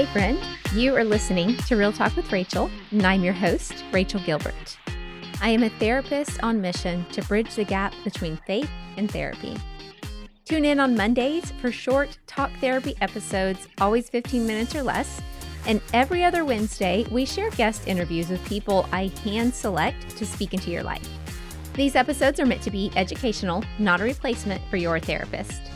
Hey, friend, you are listening to Real Talk with Rachael, and I'm your host, Rachael Gilbert. I am a therapist on mission to bridge the gap between faith and therapy. Tune in on Mondays for short talk therapy episodes, always 15 minutes or less. And every other Wednesday, we share guest interviews with people I hand select to speak into your life. These episodes are meant to be educational, not a replacement for your therapist.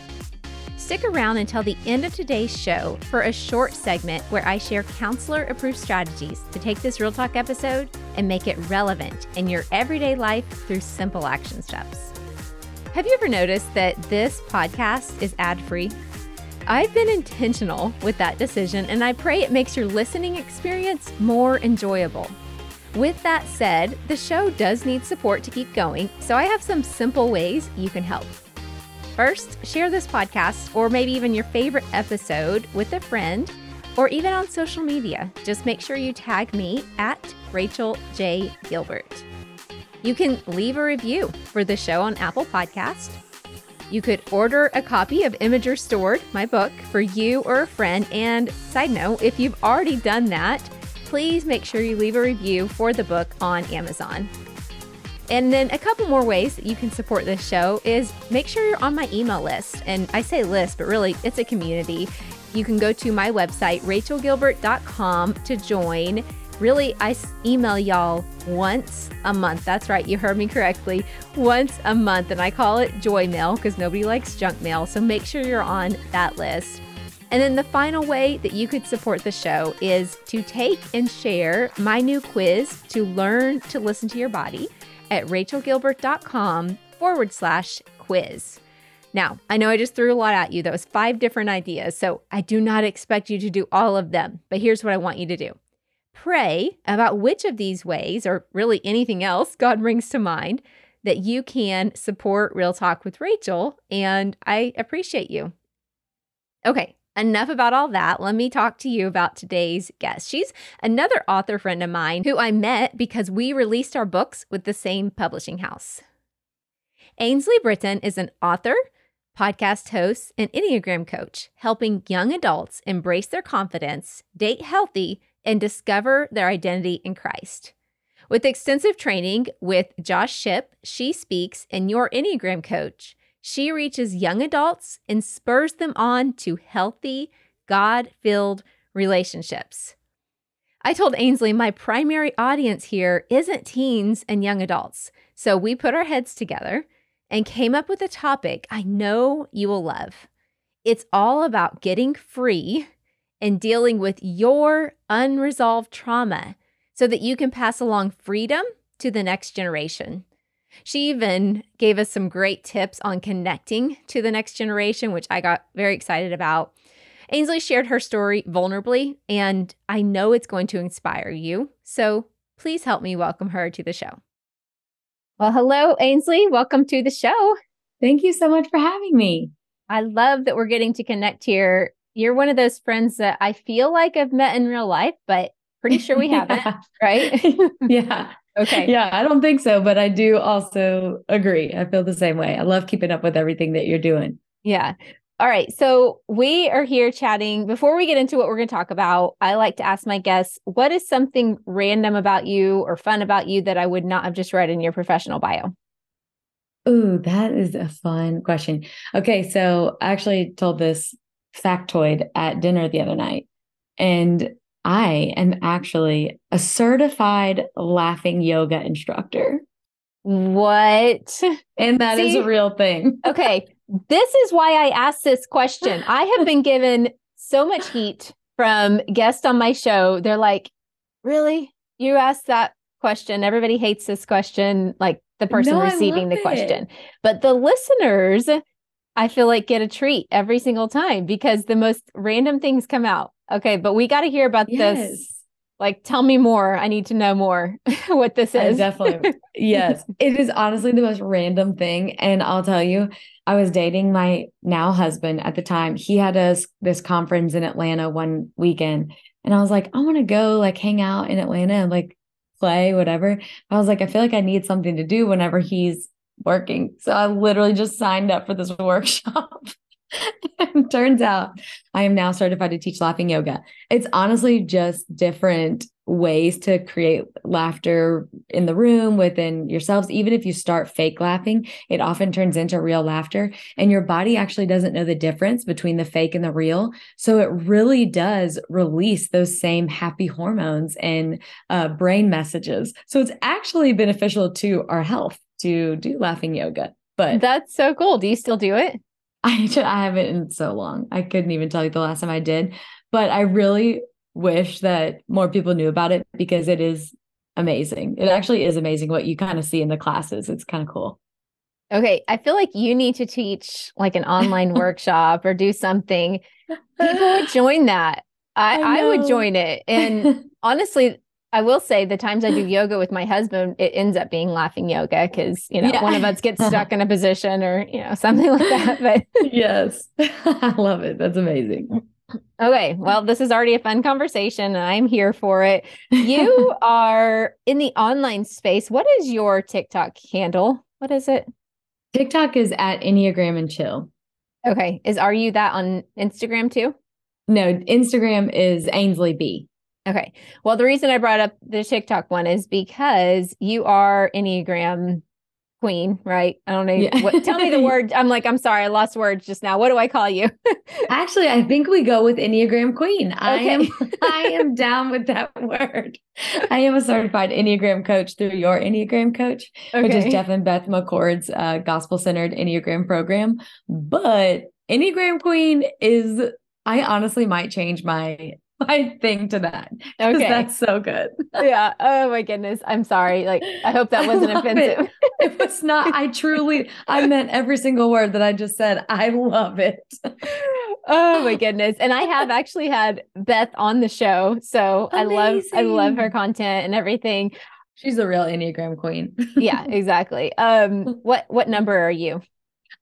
Stick around until the end of today's show for a short segment where I share counselor approved strategies to take this Real Talk episode and make it relevant in your everyday life through simple action steps. Have you ever noticed that this podcast is ad free? I've been intentional with that decision, and I pray it makes your listening experience more enjoyable. With that said, the show does need support to keep going, so I have some simple ways you can help. First, share this podcast or maybe even your favorite episode with a friend or even on social media. Just make sure you tag me at Rachael J. Gilbert. You can leave a review for the show on Apple Podcast. You could order a copy of Image Restored, my book, for you or a friend. And side note, if you've already done that, please make sure you leave a review for the book on Amazon. And then a couple more ways that you can support this show is make sure you're on my email list. And I say list, but really it's a community. You can go to my website, rachaelgilbert.com, to join. Really, I email y'all once a month. That's right, you heard me correctly. Once a month. And I call it joy mail because nobody likes junk mail. So make sure you're on that list. And then the final way that you could support the show is to take and share my new quiz to learn to listen to your body at rachaelgilbert.com forward slash quiz. Now, I know I just threw a lot at you. That was five different ideas. So I do not expect you to do all of them, but here's what I want you to do pray about which of these ways, or really anything else God brings to mind, that you can support Real Talk with Rachael. And I appreciate you. Okay, enough about all that. Let me talk to you about today's guest. She's another author friend of mine who I met because we released our books with the same publishing house. Ainsley Britain is an author, podcast host, and Enneagram coach, helping young adults embrace their confidence, date healthy, and discover their identity in Christ. With extensive training with Josh Shipp, SheSpeaks, and your Enneagram coach she reaches young adults and spurs them on to healthy, God filled relationships. I told Ainsley my primary audience here isn't teens and young adults. So we put our heads together and came up with a topic I know you will love. It's all about getting free and dealing with your unresolved trauma so that you can pass along freedom to the next generation. She even gave us some great tips on connecting to the next generation, which I got very excited about. Ainsley shared her story vulnerably, and I know it's going to inspire you. So please help me welcome her to the show. Well, hello, Ainsley. Welcome to the show. Thank you so much for having me. I love that we're getting to connect here. You're one of those friends that I feel like I've met in real life, but pretty sure we haven't, right? yeah. Okay. Yeah, I don't think so, but I do also agree. I feel the same way. I love keeping up with everything that you're doing. Yeah. All right. So we are here chatting. Before we get into what we're going to talk about, I like to ask my guests, what is something random about you or fun about you that I would not have just read in your professional bio? Ooh, that is a fun question. Okay. So I actually told this factoid at dinner the other night. And I am actually a certified laughing yoga instructor. What? And that See, is a real thing. okay. This is why I asked this question. I have been given so much heat from guests on my show. They're like, really? You asked that question. Everybody hates this question, like the person no, receiving the question. But the listeners, I feel like get a treat every single time because the most random things come out. Okay, but we got to hear about yes. this. Like, tell me more. I need to know more what this is. I definitely. yes. It is honestly the most random thing. And I'll tell you, I was dating my now husband at the time. He had us this conference in Atlanta one weekend. And I was like, I want to go like hang out in Atlanta and like play, whatever. I was like, I feel like I need something to do whenever he's working. So I literally just signed up for this workshop. turns out I am now certified to teach laughing yoga. It's honestly just different ways to create laughter in the room within yourselves. Even if you start fake laughing, it often turns into real laughter, and your body actually doesn't know the difference between the fake and the real. So it really does release those same happy hormones and uh, brain messages. So it's actually beneficial to our health to do laughing yoga. But that's so cool. Do you still do it? I, I haven't in so long. I couldn't even tell you the last time I did, but I really wish that more people knew about it because it is amazing. It actually is amazing what you kind of see in the classes. It's kind of cool. Okay, I feel like you need to teach like an online workshop or do something. People would join that. I, I, I would join it. And honestly, I will say the times I do yoga with my husband, it ends up being laughing yoga because, you know, yeah. one of us gets stuck in a position or, you know, something like that. But yes, I love it. That's amazing. Okay. Well, this is already a fun conversation and I'm here for it. You are in the online space. What is your TikTok handle? What is it? TikTok is at Enneagram and Chill. Okay. Is are you that on Instagram too? No, Instagram is Ainsley B. Okay. Well, the reason I brought up the TikTok one is because you are Enneagram queen, right? I don't know. Yeah. What, tell me the word. I'm like, I'm sorry, I lost words just now. What do I call you? Actually, I think we go with Enneagram queen. Okay. I am I am down with that word. I am a certified Enneagram coach through your Enneagram coach, okay. which is Jeff and Beth McCord's uh, gospel centered Enneagram program. But Enneagram queen is I honestly might change my my thing to that. Okay. That's so good. yeah. Oh my goodness. I'm sorry. Like, I hope that wasn't offensive. It. it was not. I truly, I meant every single word that I just said. I love it. oh my goodness. And I have actually had Beth on the show. So Amazing. I love, I love her content and everything. She's a real Enneagram queen. yeah, exactly. Um, what, what number are you?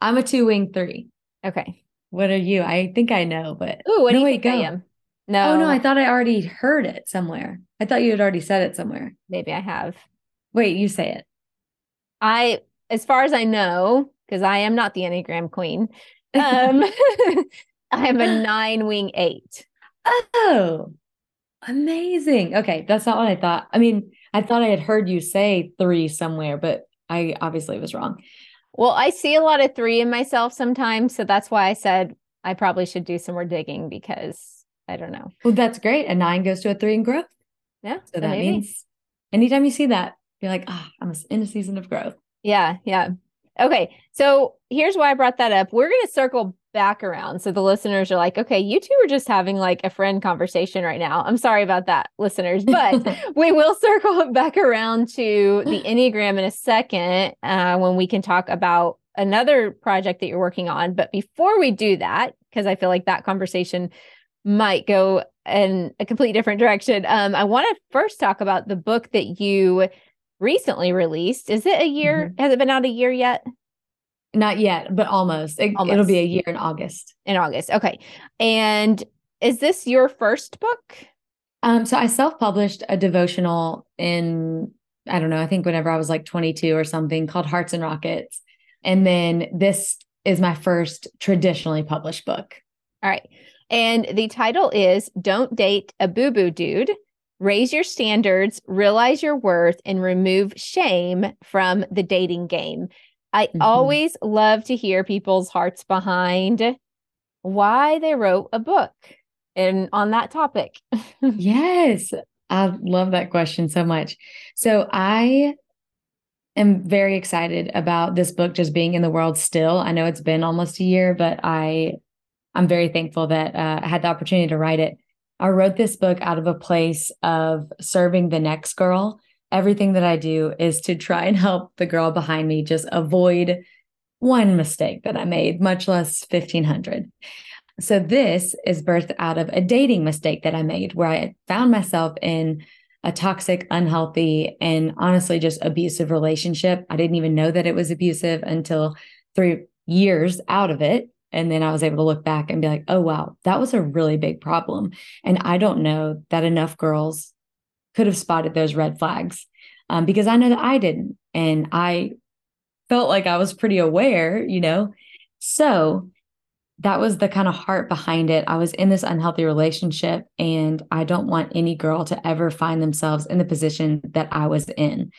I'm a two wing three. Okay. What are you? I think I know, but Oh, what no, do you wait, think go. I am? No. Oh no, I thought I already heard it somewhere. I thought you had already said it somewhere. Maybe I have. Wait, you say it. I as far as I know, because I am not the Enneagram queen. Um I am a nine wing eight. Oh, amazing. Okay, that's not what I thought. I mean, I thought I had heard you say three somewhere, but I obviously was wrong. Well, I see a lot of three in myself sometimes. So that's why I said I probably should do some more digging because I don't know. Well, that's great. A nine goes to a three in growth. Yeah. So that means anytime you see that, you're like, ah, oh, I'm in a season of growth. Yeah. Yeah. Okay. So here's why I brought that up. We're going to circle back around. So the listeners are like, okay, you two are just having like a friend conversation right now. I'm sorry about that, listeners, but we will circle back around to the Enneagram in a second uh, when we can talk about another project that you're working on. But before we do that, because I feel like that conversation might go in a completely different direction. Um, I want to first talk about the book that you recently released. Is it a year? Mm-hmm. Has it been out a year yet? Not yet, but almost. It, almost. It'll be a year in August. In August. Okay. And is this your first book? Um, so I self-published a devotional in I don't know, I think whenever I was like 22 or something called Hearts and Rockets. And then this is my first traditionally published book. All right. And the title is Don't Date a BooBoo Dude. Raise your standards, realize your worth, and remove shame from the dating game. I mm-hmm. always love to hear people's hearts behind why they wrote a book and on that topic. yes, I love that question so much. So I am very excited about this book just being in the world still. I know it's been almost a year, but I I'm very thankful that uh, I had the opportunity to write it. I wrote this book out of a place of serving the next girl. Everything that I do is to try and help the girl behind me just avoid one mistake that I made, much less 1500. So this is birthed out of a dating mistake that I made where I found myself in a toxic, unhealthy, and honestly just abusive relationship. I didn't even know that it was abusive until three years out of it. And then I was able to look back and be like, oh, wow, that was a really big problem. And I don't know that enough girls could have spotted those red flags um, because I know that I didn't. And I felt like I was pretty aware, you know. So that was the kind of heart behind it. I was in this unhealthy relationship, and I don't want any girl to ever find themselves in the position that I was in.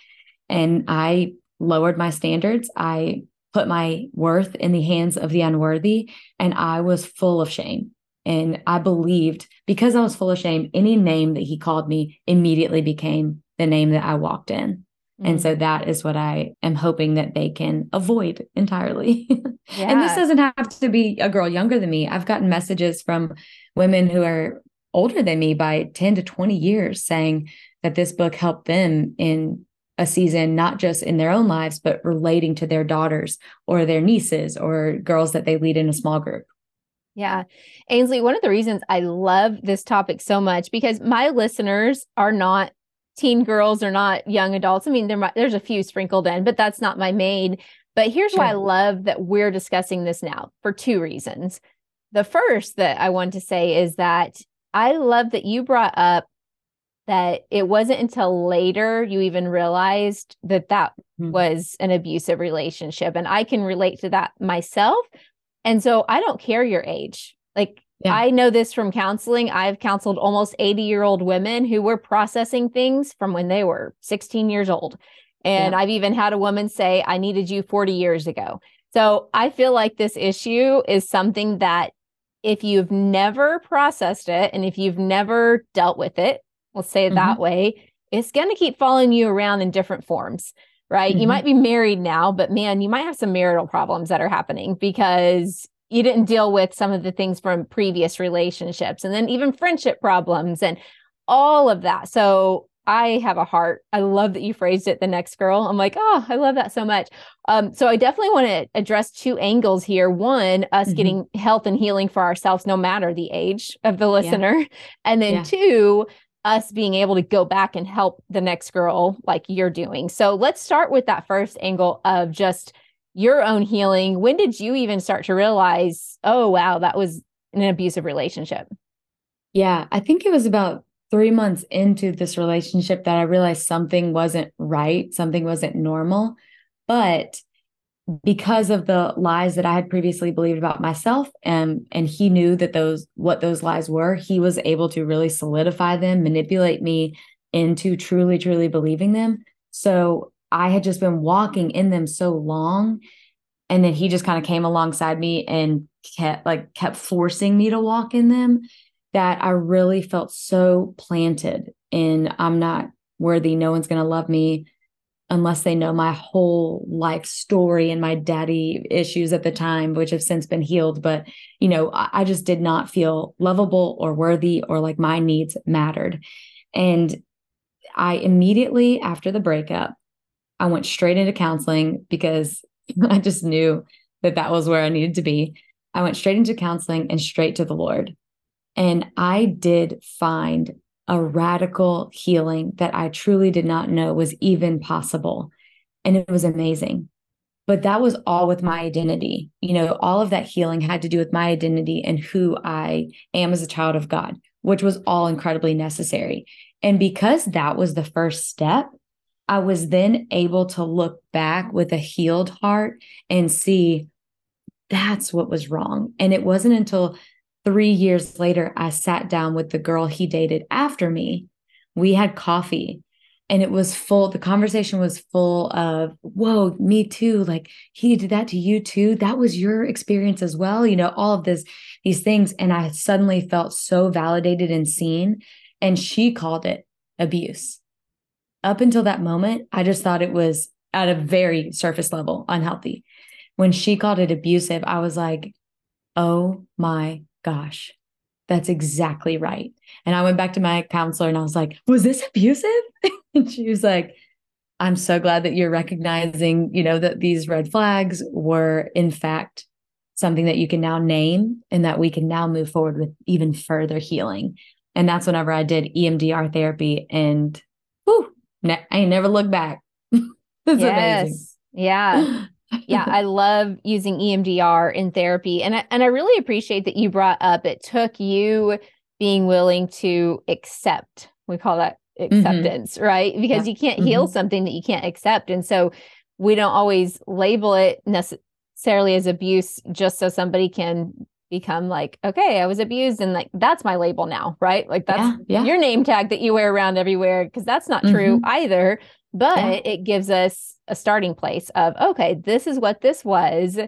And I lowered my standards. I put my worth in the hands of the unworthy, and I was full of shame. And I believed because I was full of shame, any name that he called me immediately became the name that I walked in. And so mm. that is what I am hoping that they can avoid entirely. Yeah. and this doesn't have to be a girl younger than me. I've gotten messages from women who are older than me by 10 to 20 years saying that this book helped them in a season, not just in their own lives, but relating to their daughters or their nieces or girls that they lead in a small group. Yeah. Ainsley, one of the reasons I love this topic so much because my listeners are not teen girls, or not young adults. I mean, there there's a few sprinkled in, but that's not my main. But here's sure. why I love that we're discussing this now for two reasons. The first that I want to say is that I love that you brought up that it wasn't until later you even realized that that mm-hmm. was an abusive relationship. And I can relate to that myself. And so I don't care your age. Like yeah. I know this from counseling. I've counseled almost 80 year old women who were processing things from when they were 16 years old. And yeah. I've even had a woman say, I needed you 40 years ago. So I feel like this issue is something that if you've never processed it and if you've never dealt with it, we'll say it mm-hmm. that way, it's going to keep following you around in different forms, right? Mm-hmm. You might be married now, but man, you might have some marital problems that are happening because you didn't deal with some of the things from previous relationships and then even friendship problems and all of that. So I have a heart. I love that you phrased it the next girl. I'm like, oh, I love that so much. Um, so I definitely want to address two angles here. One, us mm-hmm. getting health and healing for ourselves, no matter the age of the listener. Yeah. And then yeah. two, us being able to go back and help the next girl like you're doing. So let's start with that first angle of just your own healing, when did you even start to realize, oh, wow, that was an abusive relationship? Yeah, I think it was about three months into this relationship that I realized something wasn't right, something wasn't normal. But because of the lies that I had previously believed about myself and and he knew that those what those lies were, he was able to really solidify them, manipulate me into truly truly believing them. So I had just been walking in them so long. And then he just kind of came alongside me and kept like kept forcing me to walk in them that I really felt so planted in I'm not worthy. No one's gonna love me unless they know my whole life story and my daddy issues at the time, which have since been healed. But, you know, I just did not feel lovable or worthy or like my needs mattered. And I immediately after the breakup I went straight into counseling because I just knew that that was where I needed to be. I went straight into counseling and straight to the Lord. And I did find a radical healing that I truly did not know was even possible. And it was amazing. But that was all with my identity. You know, all of that healing had to do with my identity and who I am as a child of God, which was all incredibly necessary. And because that was the first step, I was then able to look back with a healed heart and see that's what was wrong. And it wasn't until three years later, I sat down with the girl he dated after me. We had coffee and it was full, the conversation was full of, whoa, me too. Like he did that to you too. That was your experience as well. You know, all of this, these things. And I suddenly felt so validated and seen. And she called it abuse up until that moment, I just thought it was at a very surface level unhealthy. When she called it abusive, I was like, oh my gosh, that's exactly right. And I went back to my counselor and I was like, was this abusive? and she was like, I'm so glad that you're recognizing, you know, that these red flags were in fact something that you can now name and that we can now move forward with even further healing. And that's whenever I did EMDR therapy and whew, ne- I never look back. yes. Amazing. Yeah. yeah, I love using EMDR in therapy. And I, and I really appreciate that you brought up it took you being willing to accept. We call that mm-hmm. acceptance, mm-hmm. right? Because yeah. you can't mm-hmm. heal something that you can't accept. And so we don't always label it necessarily as abuse just so somebody can become like, okay, I was abused and like that's my label now, right? Like that's Yeah, yeah. your name tag that you wear around everywhere because that's not true either. But Yeah. it gives us a starting place of, okay, this is what this was.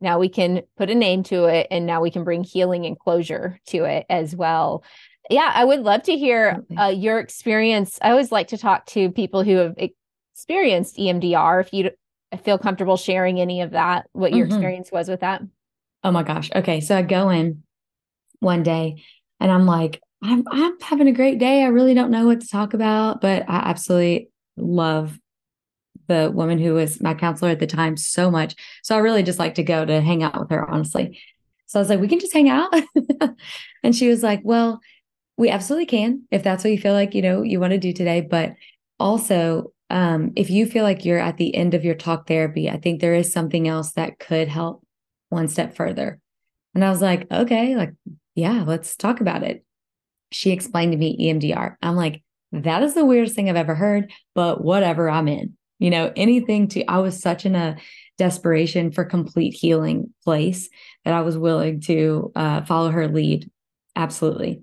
Now we can put a name to it and now we can bring healing and closure to it as well. Yeah, I would love to hear uh, your experience. I always like to talk to people who have experienced EMDR. If you feel comfortable sharing any of that, what your Mhm. experience was with that. Oh my gosh. Okay. So I go in one day and I'm like, I'm I'm having a great day. I really don't know what to talk about, but I absolutely love the woman who was my counselor at the time so much. So I really just like to go to hang out with her, honestly. So I was like, we can just hang out. and she was like, Well, we absolutely can if that's what you feel like, you know, you want to do today. But also, um, if you feel like you're at the end of your talk therapy, I think there is something else that could help one step further. And I was like, okay, like, yeah, let's talk about it. She explained to me EMDR. I'm like, that is the weirdest thing I've ever heard, but whatever, I'm in. You know, anything to, I was such in a desperation for complete healing place that I was willing to uh, follow her lead. Absolutely.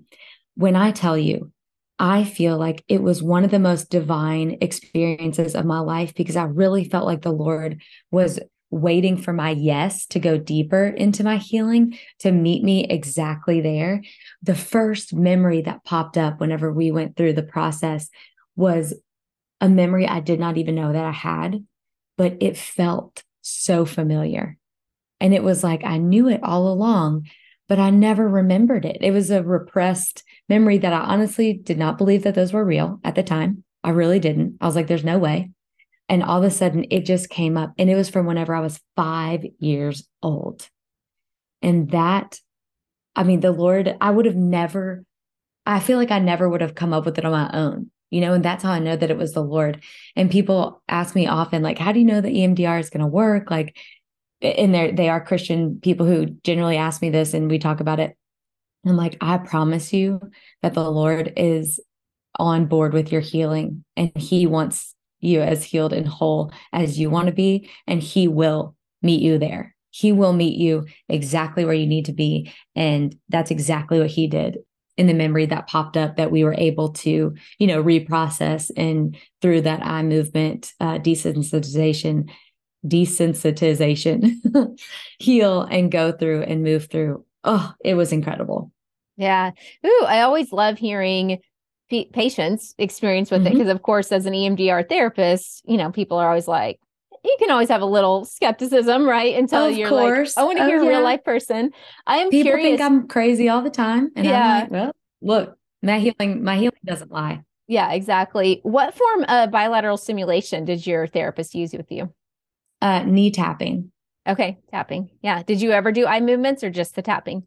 When I tell you, I feel like it was one of the most divine experiences of my life because I really felt like the Lord was waiting for my yes to go deeper into my healing to meet me exactly there. The first memory that popped up whenever we went through the process was a memory I did not even know that I had, but it felt so familiar. And it was like I knew it all along, but I never remembered it. It was a repressed memory that I honestly did not believe that those were real at the time. I really didn't. I was like, there's no way. And all of a sudden it just came up. And it was from whenever I was five years old. And that, I mean, the Lord, I would have never, I feel like I never would have come up with it on my own, you know, and that's how I know that it was the Lord. And people ask me often, like, how do you know that EMDR is going to work? Like, and they're, they are Christian people who generally ask me this and we talk about it. I'm like, I promise you that the Lord is on board with your healing and he wants you as healed and whole as you want to be. And he will meet you there. He will meet you exactly where you need to be. And that's exactly what he did in the memory that popped up that we were able to, you know, reprocess and through that eye movement, uh, desensitization, desensitization, heal and go through and move through. Oh, it was incredible. Yeah. Ooh, I always love hearing pa- patients experience with it Mhm. because, of course, as an EMDR therapist, you know, people are always like, you can always have a little skepticism, right? Until Of you're course. like, I want to Oh, hear a yeah. real life person. I am People curious. think I'm crazy all the time. And Yeah. I'm like, well, look, my healing, my healing doesn't lie. yeah, exactly. What form of bilateral stimulation did your therapist use with you? Uh, knee tapping. Okay, tapping. Yeah. Did you ever do eye movements or just the tapping?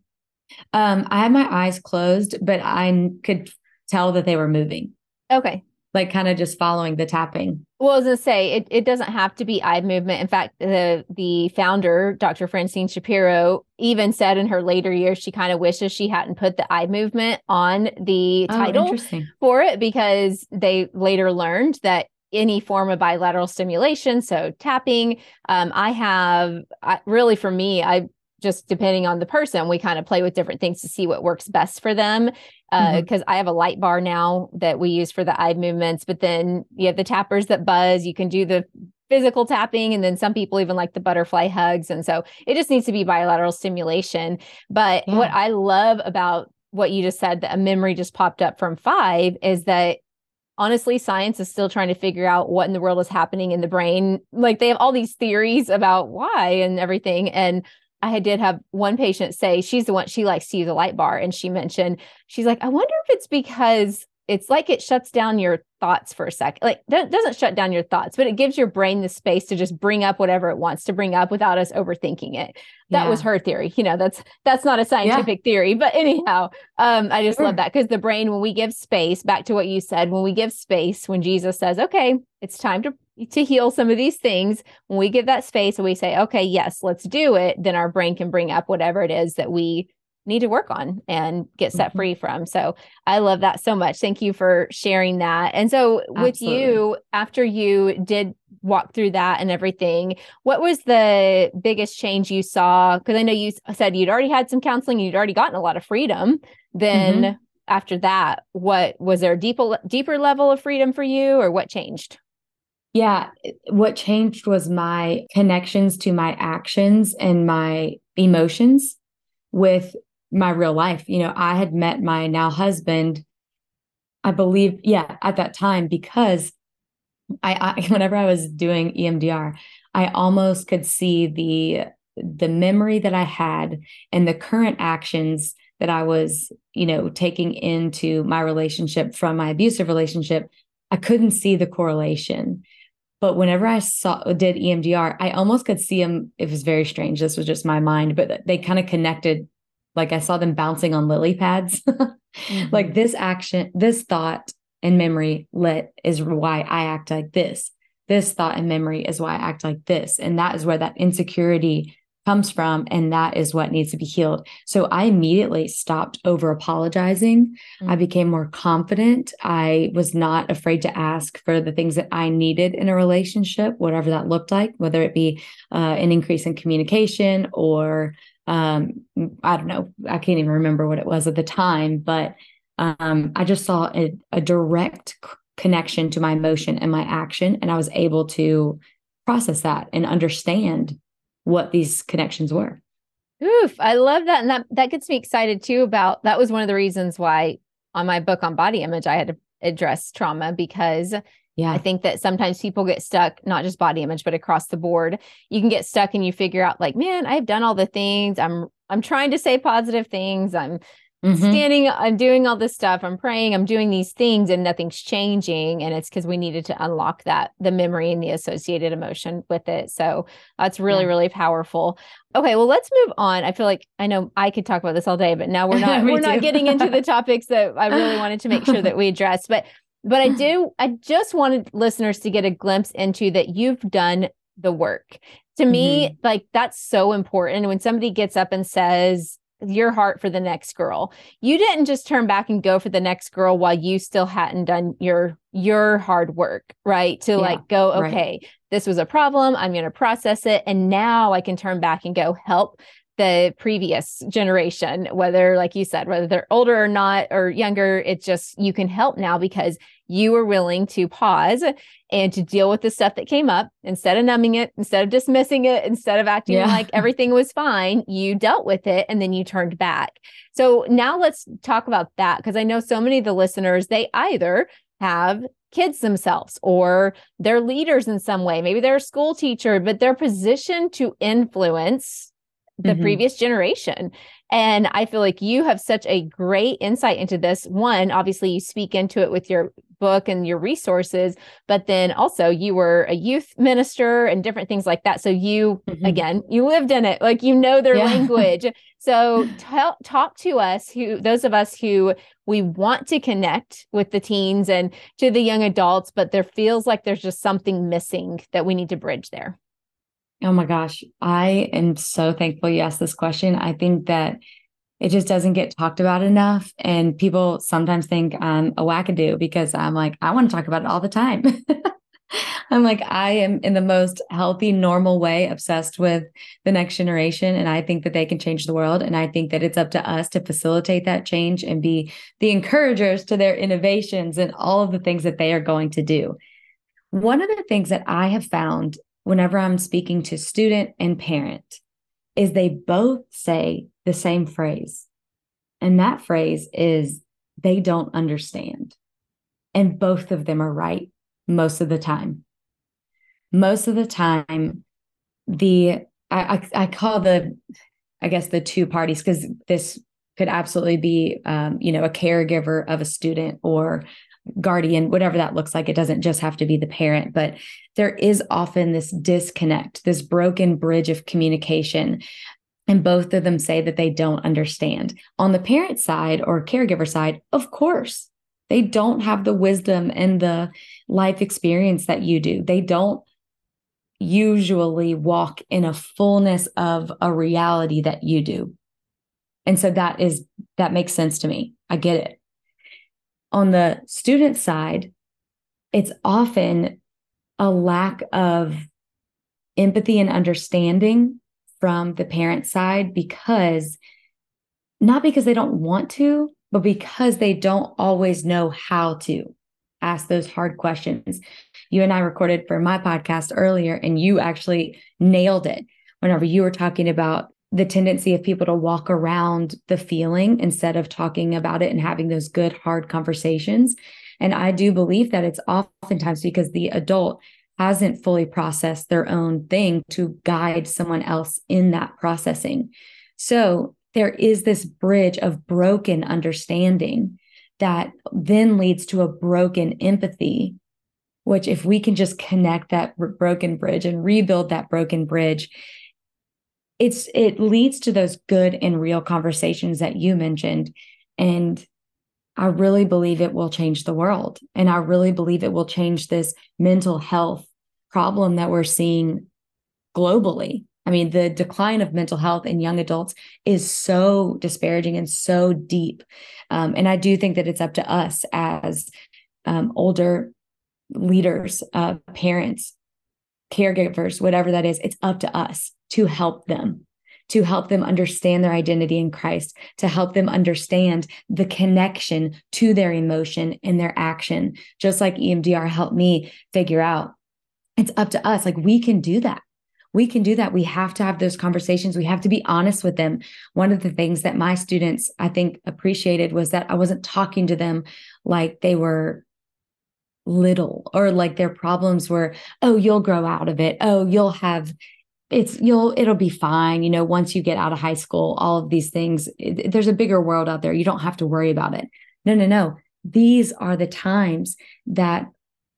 Um, I had my eyes closed, but I could tell that they were moving, Okay. Like kind of just following the tapping. Well, as I say it, it doesn't have to be eye movement. In fact, the the founder, Dr. Francine Shapiro, even said in her later years she kind of wishes she hadn't put the eye movement on the Oh, title for it because they later learned that any form of bilateral stimulation, so tapping, um, I have I, really for me, I just depending on the person, we kind of play with different things to see what works best for them. Uh, mm-hmm. Because I have a light bar now that we use for the eye movements, but then you have the tappers that buzz. You can do the physical tapping, and then some people even like the butterfly hugs. And so it just needs to be bilateral stimulation. But what I love about what you just said, that a memory just popped up from five, is that honestly, science is still trying to figure out what in the world is happening in the brain. Like they have all these theories about why and everything. And I did have one patient say she's the one she likes to use a light bar, and she mentioned she's like, I wonder if it's because it's like it shuts down your thoughts for a second. Like do- doesn't shut down your thoughts, but it gives your brain the space to just bring up whatever it wants to bring up without us overthinking it. That was her theory. You know, that's that's not a scientific theory, but anyhow, um, I just Sure. love that because the brain, when we give space, back to what you said, when we give space, when Jesus says, "Okay, it's time to to heal some of these things," when we give that space and we say, "Okay, yes, let's do it," then our brain can bring up whatever it is that we need to work on and get set mm-hmm. free from. So I love that so much. Thank you for sharing that. And so with Absolutely. you, after you did walk through that and everything, what was the biggest change you saw? Because I know you said you'd already had some counseling, you'd already gotten a lot of freedom. Then mm-hmm. after that, what was there a deeper deeper level of freedom for you or what changed? Yeah, what changed was my connections to my actions and my emotions with my real life. You know, I had met my now husband, I believe, yeah, at that time because I, I whenever I was doing EMDR, I almost could see the the memory that I had and the current actions that I was, you know, taking into my relationship from my abusive relationship. I couldn't see the correlation. But whenever I saw did EMDR, I almost could see them. It was very strange. This was just my mind, but they kind of connected. Like I saw them bouncing on lily pads. mm-hmm. Like this action, this thought and memory lit is why I act like this. This thought and memory is why I act like this. And that is where that insecurity comes from and that is what needs to be healed so i immediately stopped over apologizing mm-hmm. i became more confident i was not afraid to ask for the things that i needed in a relationship whatever that looked like whether it be uh, an increase in communication or um, i don't know i can't even remember what it was at the time but um, i just saw a, a direct connection to my emotion and my action and i was able to process that and understand what these connections were. Oof, I love that. And that that gets me excited too about that was one of the reasons why on my book on body image I had to address trauma because yeah. I think that sometimes people get stuck, not just body image, but across the board. You can get stuck and you figure out like, man, I've done all the things. I'm I'm trying to say positive things. I'm mm-hmm. standing, I'm doing all this stuff. I'm praying, I'm doing these things and nothing's changing. And it's because we needed to unlock that, the memory and the associated emotion with it. So that's really, yeah. really powerful. Okay, well, let's move on. I feel like I know I could talk about this all day, but now we're not, we're too. not getting into the topics that I really wanted to make sure that we address. But but I do, I just wanted listeners to get a glimpse into that you've done the work. To me, mm-hmm. like that's so important. When somebody gets up and says, your heart for the next girl. You didn't just turn back and go for the next girl while you still hadn't done your your hard work, right? To yeah, like go, okay, right. this was a problem, I'm going to process it and now I can turn back and go help the previous generation, whether, like you said, whether they're older or not or younger, it's just you can help now because you were willing to pause and to deal with the stuff that came up instead of numbing it, instead of dismissing it, instead of acting yeah. like everything was fine, you dealt with it and then you turned back. So now let's talk about that because I know so many of the listeners, they either have kids themselves or they're leaders in some way. Maybe they're a school teacher, but they're positioned to influence the mm-hmm. previous generation. And I feel like you have such a great insight into this. One, obviously, you speak into it with your book and your resources, but then also you were a youth minister and different things like that. So you, mm-hmm. again, you lived in it, like you know their yeah. language. So tell, talk to us, who those of us who we want to connect with the teens and to the young adults, but there feels like there's just something missing that we need to bridge there. Oh my gosh. I am so thankful you asked this question. I think that it just doesn't get talked about enough. And people sometimes think I'm a wackadoo because I'm like, I want to talk about it all the time. I'm like, I am in the most healthy, normal way obsessed with the next generation. And I think that they can change the world. And I think that it's up to us to facilitate that change and be the encouragers to their innovations and all of the things that they are going to do. One of the things that I have found whenever I'm speaking to student and parent is they both say the same phrase. And that phrase is they don't understand. And both of them are right most of the time. Most of the time, the I, I, I call the I guess the two parties because this could absolutely be um, you know a caregiver of a student or guardian, whatever that looks like. It doesn't just have to be the parent, but there is often this disconnect, this broken bridge of communication. And both of them say that they don't understand. On the parent side or caregiver side, of course, they don't have the wisdom and the life experience that you do. They don't usually walk in a fullness of a reality that you do. And so that is, that makes sense to me. I get it. On the student side, it's often a lack of empathy and understanding from the parent side because not because they don't want to, but because they don't always know how to ask those hard questions. You and I recorded for my podcast earlier, and you actually nailed it whenever you were talking about the tendency of people to walk around the feeling instead of talking about it and having those good, hard conversations. And I do believe that it's oftentimes because the adult hasn't fully processed their own thing to guide someone else in that processing. So there is this bridge of broken understanding that then leads to a broken empathy which if we can just connect that broken bridge and rebuild that broken bridge it's it leads to those good and real conversations that you mentioned. And i really believe it will change the world. And i really believe it will change this mental health problem that we're seeing globally. I mean, the decline of mental health in young adults is so disparaging and so deep. Um, and I do think that it's up to us as um, older leaders, uh, parents, caregivers, whatever that is, it's up to us to help them, to help them understand their identity in Christ, to help them understand the connection to their emotion and their action. Just like EMDR helped me figure out, it's up to us. Like we can do that we can do that. We have to have those conversations. We have to be honest with them. One of the things that my students, I think, appreciated was that I wasn't talking to them like they were little or like their problems were, oh, you'll grow out of it. Oh, you'll have it's you'll it'll be fine you know once you get out of high school all of these things it, there's a bigger world out there you don't have to worry about it no no no these are the times that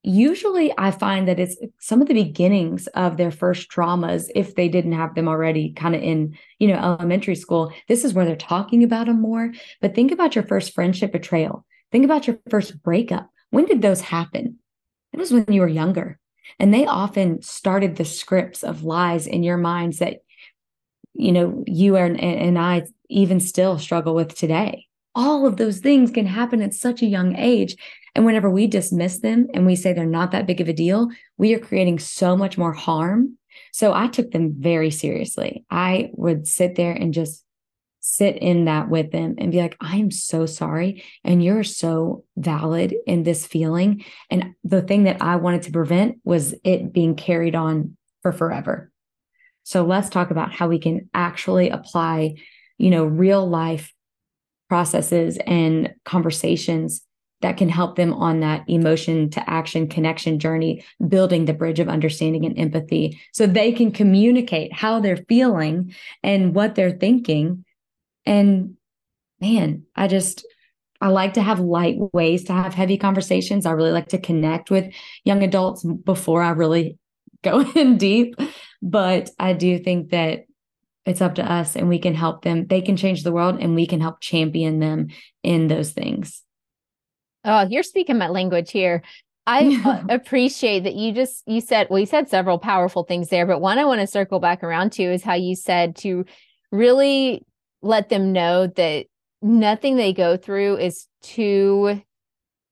usually I find that it's some of the beginnings of their first traumas, if they didn't have them already kind of in, you know, elementary school. This is where they're talking about them more. But think about your first friendship betrayal. Think about your first breakup. When did those happen? It was when you were younger. And they often started the scripts of lies in your minds that, you know, you and, and I even still struggle with today. All of those things can happen at such a young age. And whenever we dismiss them and we say they're not that big of a deal, we are creating so much more harm. So I took them very seriously. I would sit there and just sit in that with them and be like, I am so sorry. And you're so valid in this feeling. And the thing that I wanted to prevent was it being carried on for forever. So let's talk about how we can actually apply, you know, real life processes and conversations that can help them on that emotion to action connection journey, building the bridge of understanding and empathy so they can communicate how they're feeling and what they're thinking. And man, I just, I like to have light ways to have heavy conversations. I really like to connect with young adults before I really go in deep. But I do think that it's up to us and we can help them. They can change the world and we can help champion them in those things. Oh, you're speaking my language here. I uh, appreciate that you just you said well you said several powerful things there, but one I want to circle back around to is how you said to really let them know that nothing they go through is too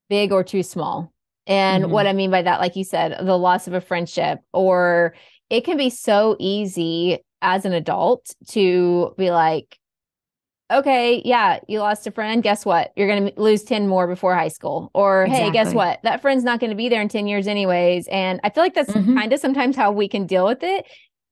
big or too small. And mm-hmm. what I mean by that, like you said, the loss of a friendship, or it can be so easy as an adult to be like, okay, yeah, you lost a friend. Guess what? You're going to lose 10 more before high school. Or, exactly. hey, guess what? That friend's not going to be there in 10 years, anyways. And I feel like that's mm-hmm. kind of sometimes how we can deal with it.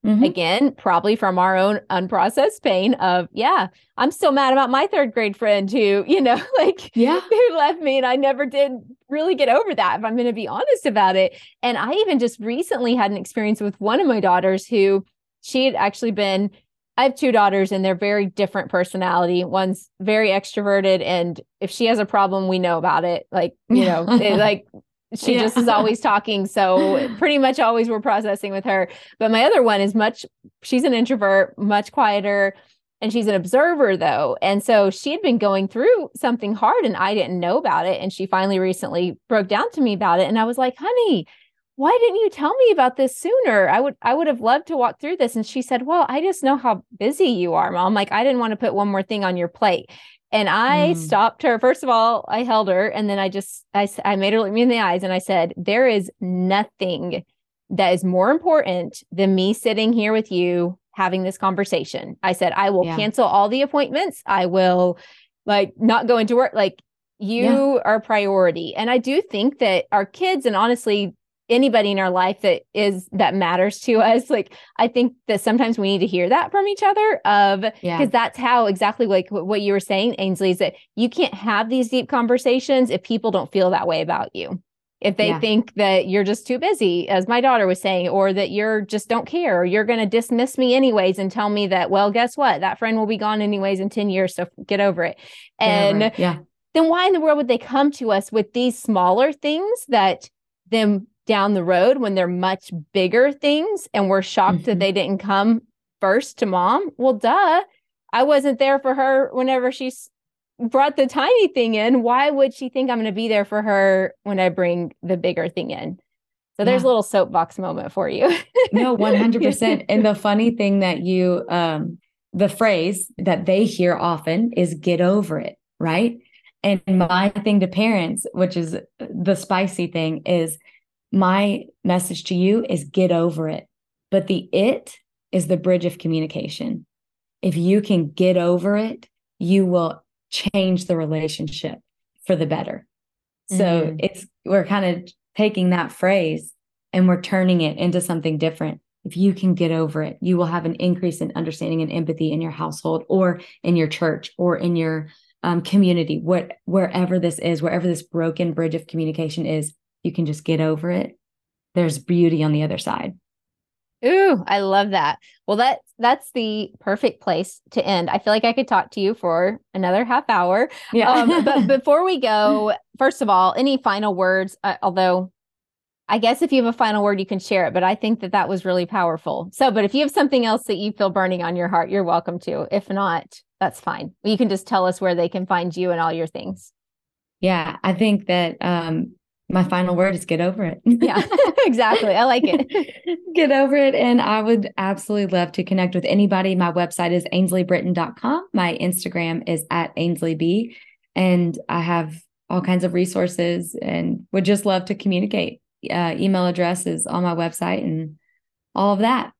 Mm-hmm. Again, probably from our own unprocessed pain of, yeah, I'm still mad about my third grade friend who, you know, like, yeah, who left me and I never did really get over that, if I'm going to be honest about it. And I even just recently had an experience with one of my daughters who she had actually been I have two daughters and they're very different personality. One's very extroverted and if she has a problem, we know about it. Like, you know, like she yeah. just is always talking. So pretty much always we're processing with her. But my other one is much she's an introvert, much quieter, and she's an observer though. And so she had been going through something hard and I didn't know about it. And she finally recently broke down to me about it. And I was like, honey, why didn't you tell me about this sooner? I would I would have loved to walk through this. And she said, Well, I just know how busy you are, mom. Like, I didn't want to put one more thing on your plate. And I mm. stopped her. First of all, I held her and then I just I I made her look me in the eyes and I said, There is nothing that is more important than me sitting here with you having this conversation. I said, I will yeah. cancel all the appointments. I will like not go into work. Like you yeah. are priority. And I do think that our kids and honestly anybody in our life that is that matters to us like i think that sometimes we need to hear that from each other of because yeah. that's how exactly like what you were saying ainsley is that you can't have these deep conversations if people don't feel that way about you if they yeah. think that you're just too busy as my daughter was saying or that you're just don't care or you're going to dismiss me anyways and tell me that well guess what that friend will be gone anyways in 10 years so get over it and yeah, yeah. then why in the world would they come to us with these smaller things that then down the road when they're much bigger things and we're shocked mm-hmm. that they didn't come first to mom. Well, duh. I wasn't there for her whenever she brought the tiny thing in. Why would she think I'm going to be there for her when I bring the bigger thing in? So there's yeah. a little soapbox moment for you. no, 100%. And the funny thing that you, um, the phrase that they hear often is get over it, right? And my thing to parents, which is the spicy thing, is my message to you is get over it. But the it is the bridge of communication. If you can get over it, you will change the relationship for the better. So mm-hmm. it's we're kind of taking that phrase and we're turning it into something different. If you can get over it, you will have an increase in understanding and empathy in your household or in your church or in your um, community, what, wherever this is, wherever this broken bridge of communication is, you can just get over it. There's beauty on the other side. Ooh, I love that. Well, that that's the perfect place to end. I feel like I could talk to you for another half hour. Yeah. Um, but before we go, first of all, any final words? Uh, although, I guess if you have a final word, you can share it. But I think that that was really powerful. So, but if you have something else that you feel burning on your heart, you're welcome to. If not, that's fine. You can just tell us where they can find you and all your things. Yeah, I think that um, my final word is get over it. yeah, exactly. I like it. get over it. And I would absolutely love to connect with anybody. My website is AinsleyBritain.com. My Instagram is at AinsleyB. And I have all kinds of resources and would just love to communicate. Uh, email address is on my website and all of that.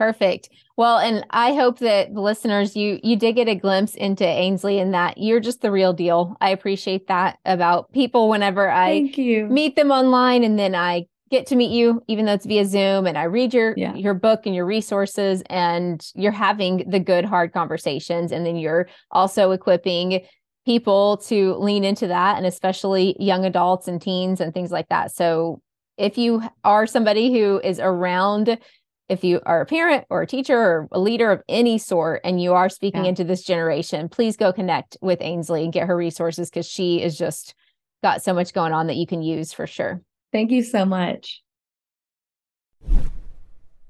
Perfect. Well, and I hope that the listeners you you did get a glimpse into Ainsley and that you're just the real deal. I appreciate that about people whenever I Thank you. meet them online and then I get to meet you even though it's via Zoom and I read your yeah. your book and your resources and you're having the good hard conversations and then you're also equipping people to lean into that and especially young adults and teens and things like that. So if you are somebody who is around if you are a parent or a teacher or a leader of any sort and you are speaking yeah. into this generation, please go connect with Ainsley and get her resources because she is just got so much going on that you can use for sure. Thank you so much.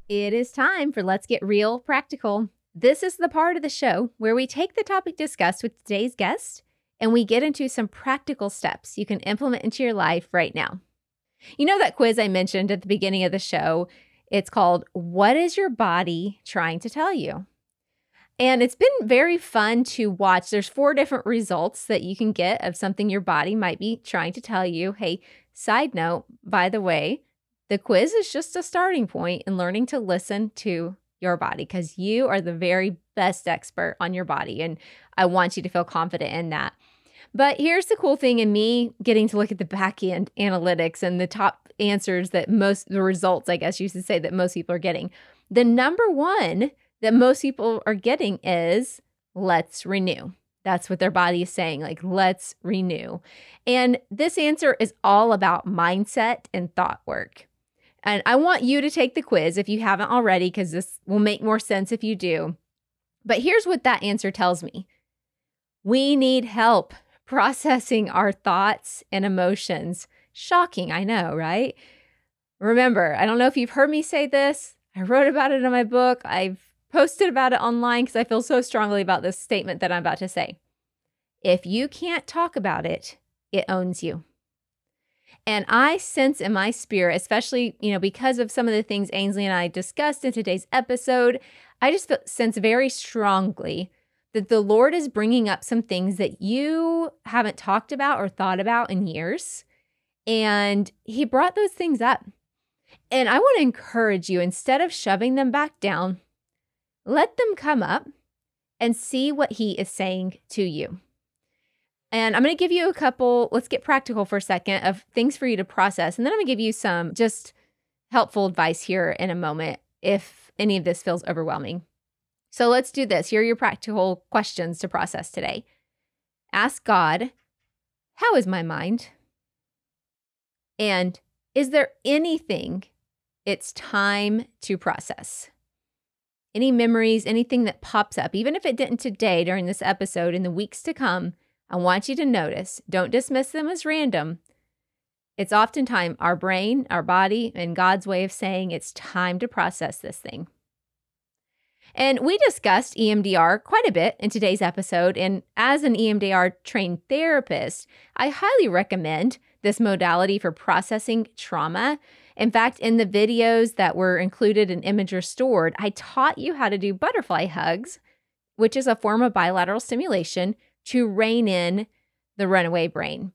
It is time for Let's Get Real Practical. This is the part of the show where we take the topic discussed with today's guest and we get into some practical steps you can implement into your life right now. You know that quiz I mentioned at the beginning of the show? It's called What is Your Body Trying to Tell You? And it's been very fun to watch. There's four different results that you can get of something your body might be trying to tell you. Hey, side note, by the way, the quiz is just a starting point in learning to listen to your body because you are the very best expert on your body. And I want you to feel confident in that. But here's the cool thing in me getting to look at the back end analytics and the top answers that most, the results, I guess you should say, that most people are getting. The number one that most people are getting is let's renew. That's what their body is saying, like, let's renew. And this answer is all about mindset and thought work. And I want you to take the quiz if you haven't already, because this will make more sense if you do. But here's what that answer tells me we need help processing our thoughts and emotions. Shocking, I know, right? Remember, I don't know if you've heard me say this. I wrote about it in my book. I've posted about it online because I feel so strongly about this statement that I'm about to say. If you can't talk about it, it owns you. And I sense in my spirit, especially, you know, because of some of the things Ainsley and I discussed in today's episode, I just sense very strongly that the Lord is bringing up some things that you haven't talked about or thought about in years. And He brought those things up. And I want to encourage you instead of shoving them back down, let them come up and see what He is saying to you. And I'm going to give you a couple, let's get practical for a second, of things for you to process. And then I'm going to give you some just helpful advice here in a moment if any of this feels overwhelming. So let's do this. Here are your practical questions to process today. Ask God, How is my mind? And is there anything it's time to process? Any memories, anything that pops up, even if it didn't today during this episode, in the weeks to come, I want you to notice, don't dismiss them as random. It's oftentimes our brain, our body, and God's way of saying it's time to process this thing. And we discussed EMDR quite a bit in today's episode. And as an EMDR trained therapist, I highly recommend this modality for processing trauma. In fact, in the videos that were included in Image Restored, I taught you how to do butterfly hugs, which is a form of bilateral stimulation to rein in the runaway brain.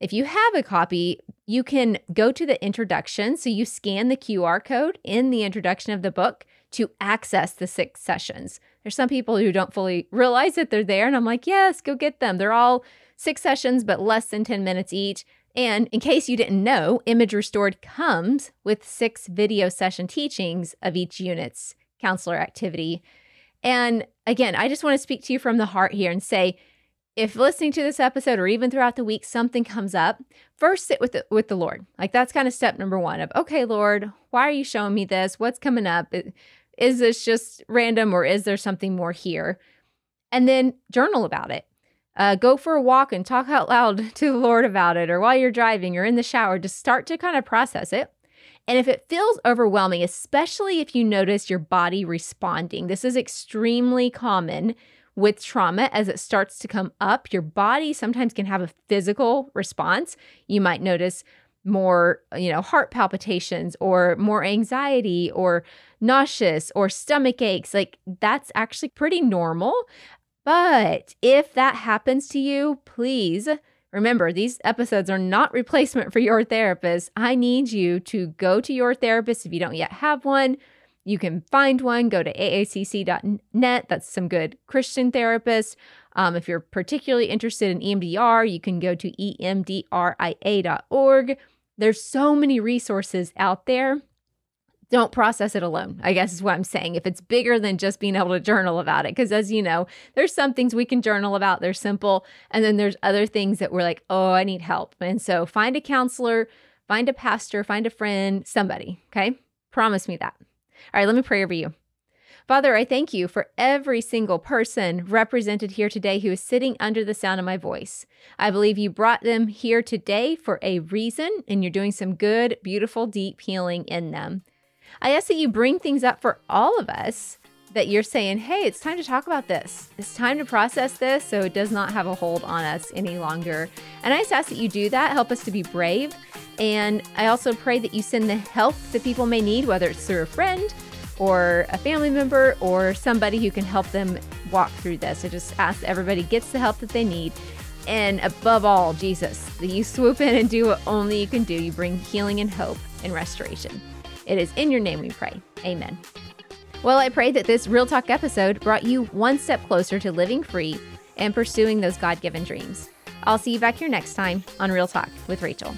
If you have a copy, you can go to the introduction. So you scan the QR code in the introduction of the book to access the six sessions. There's some people who don't fully realize that they're there. And I'm like, yes, go get them. They're all six sessions, but less than 10 minutes each. And in case you didn't know, Image Restored comes with six video session teachings of each unit's counselor activity. And again, I just want to speak to you from the heart here and say, if listening to this episode or even throughout the week something comes up, first sit with the, with the Lord. Like that's kind of step number 1 of okay, Lord, why are you showing me this? What's coming up? Is this just random or is there something more here? And then journal about it. Uh, go for a walk and talk out loud to the Lord about it, or while you're driving or in the shower, just start to kind of process it. And if it feels overwhelming, especially if you notice your body responding, this is extremely common with trauma as it starts to come up. Your body sometimes can have a physical response. You might notice more, you know, heart palpitations or more anxiety or nauseous or stomach aches. Like that's actually pretty normal. But if that happens to you, please remember these episodes are not replacement for your therapist. I need you to go to your therapist if you don't yet have one you can find one, go to aacc.net. That's some good Christian therapists. Um, if you're particularly interested in EMDR, you can go to emdria.org. There's so many resources out there. Don't process it alone, I guess is what I'm saying. If it's bigger than just being able to journal about it, because as you know, there's some things we can journal about, they're simple. And then there's other things that we're like, oh, I need help. And so find a counselor, find a pastor, find a friend, somebody, okay? Promise me that. All right, let me pray over you. Father, I thank you for every single person represented here today who is sitting under the sound of my voice. I believe you brought them here today for a reason, and you're doing some good, beautiful, deep healing in them. I ask that you bring things up for all of us that you're saying, hey, it's time to talk about this. It's time to process this so it does not have a hold on us any longer. And I just ask that you do that. Help us to be brave and I also pray that you send the help that people may need, whether it's through a friend or a family member or somebody who can help them walk through this. I just ask that everybody gets the help that they need. And above all, Jesus, that you swoop in and do what only you can do. You bring healing and hope and restoration. It is in your name we pray. Amen. Well, I pray that this Real Talk episode brought you one step closer to living free and pursuing those God given dreams. I'll see you back here next time on Real Talk with Rachael.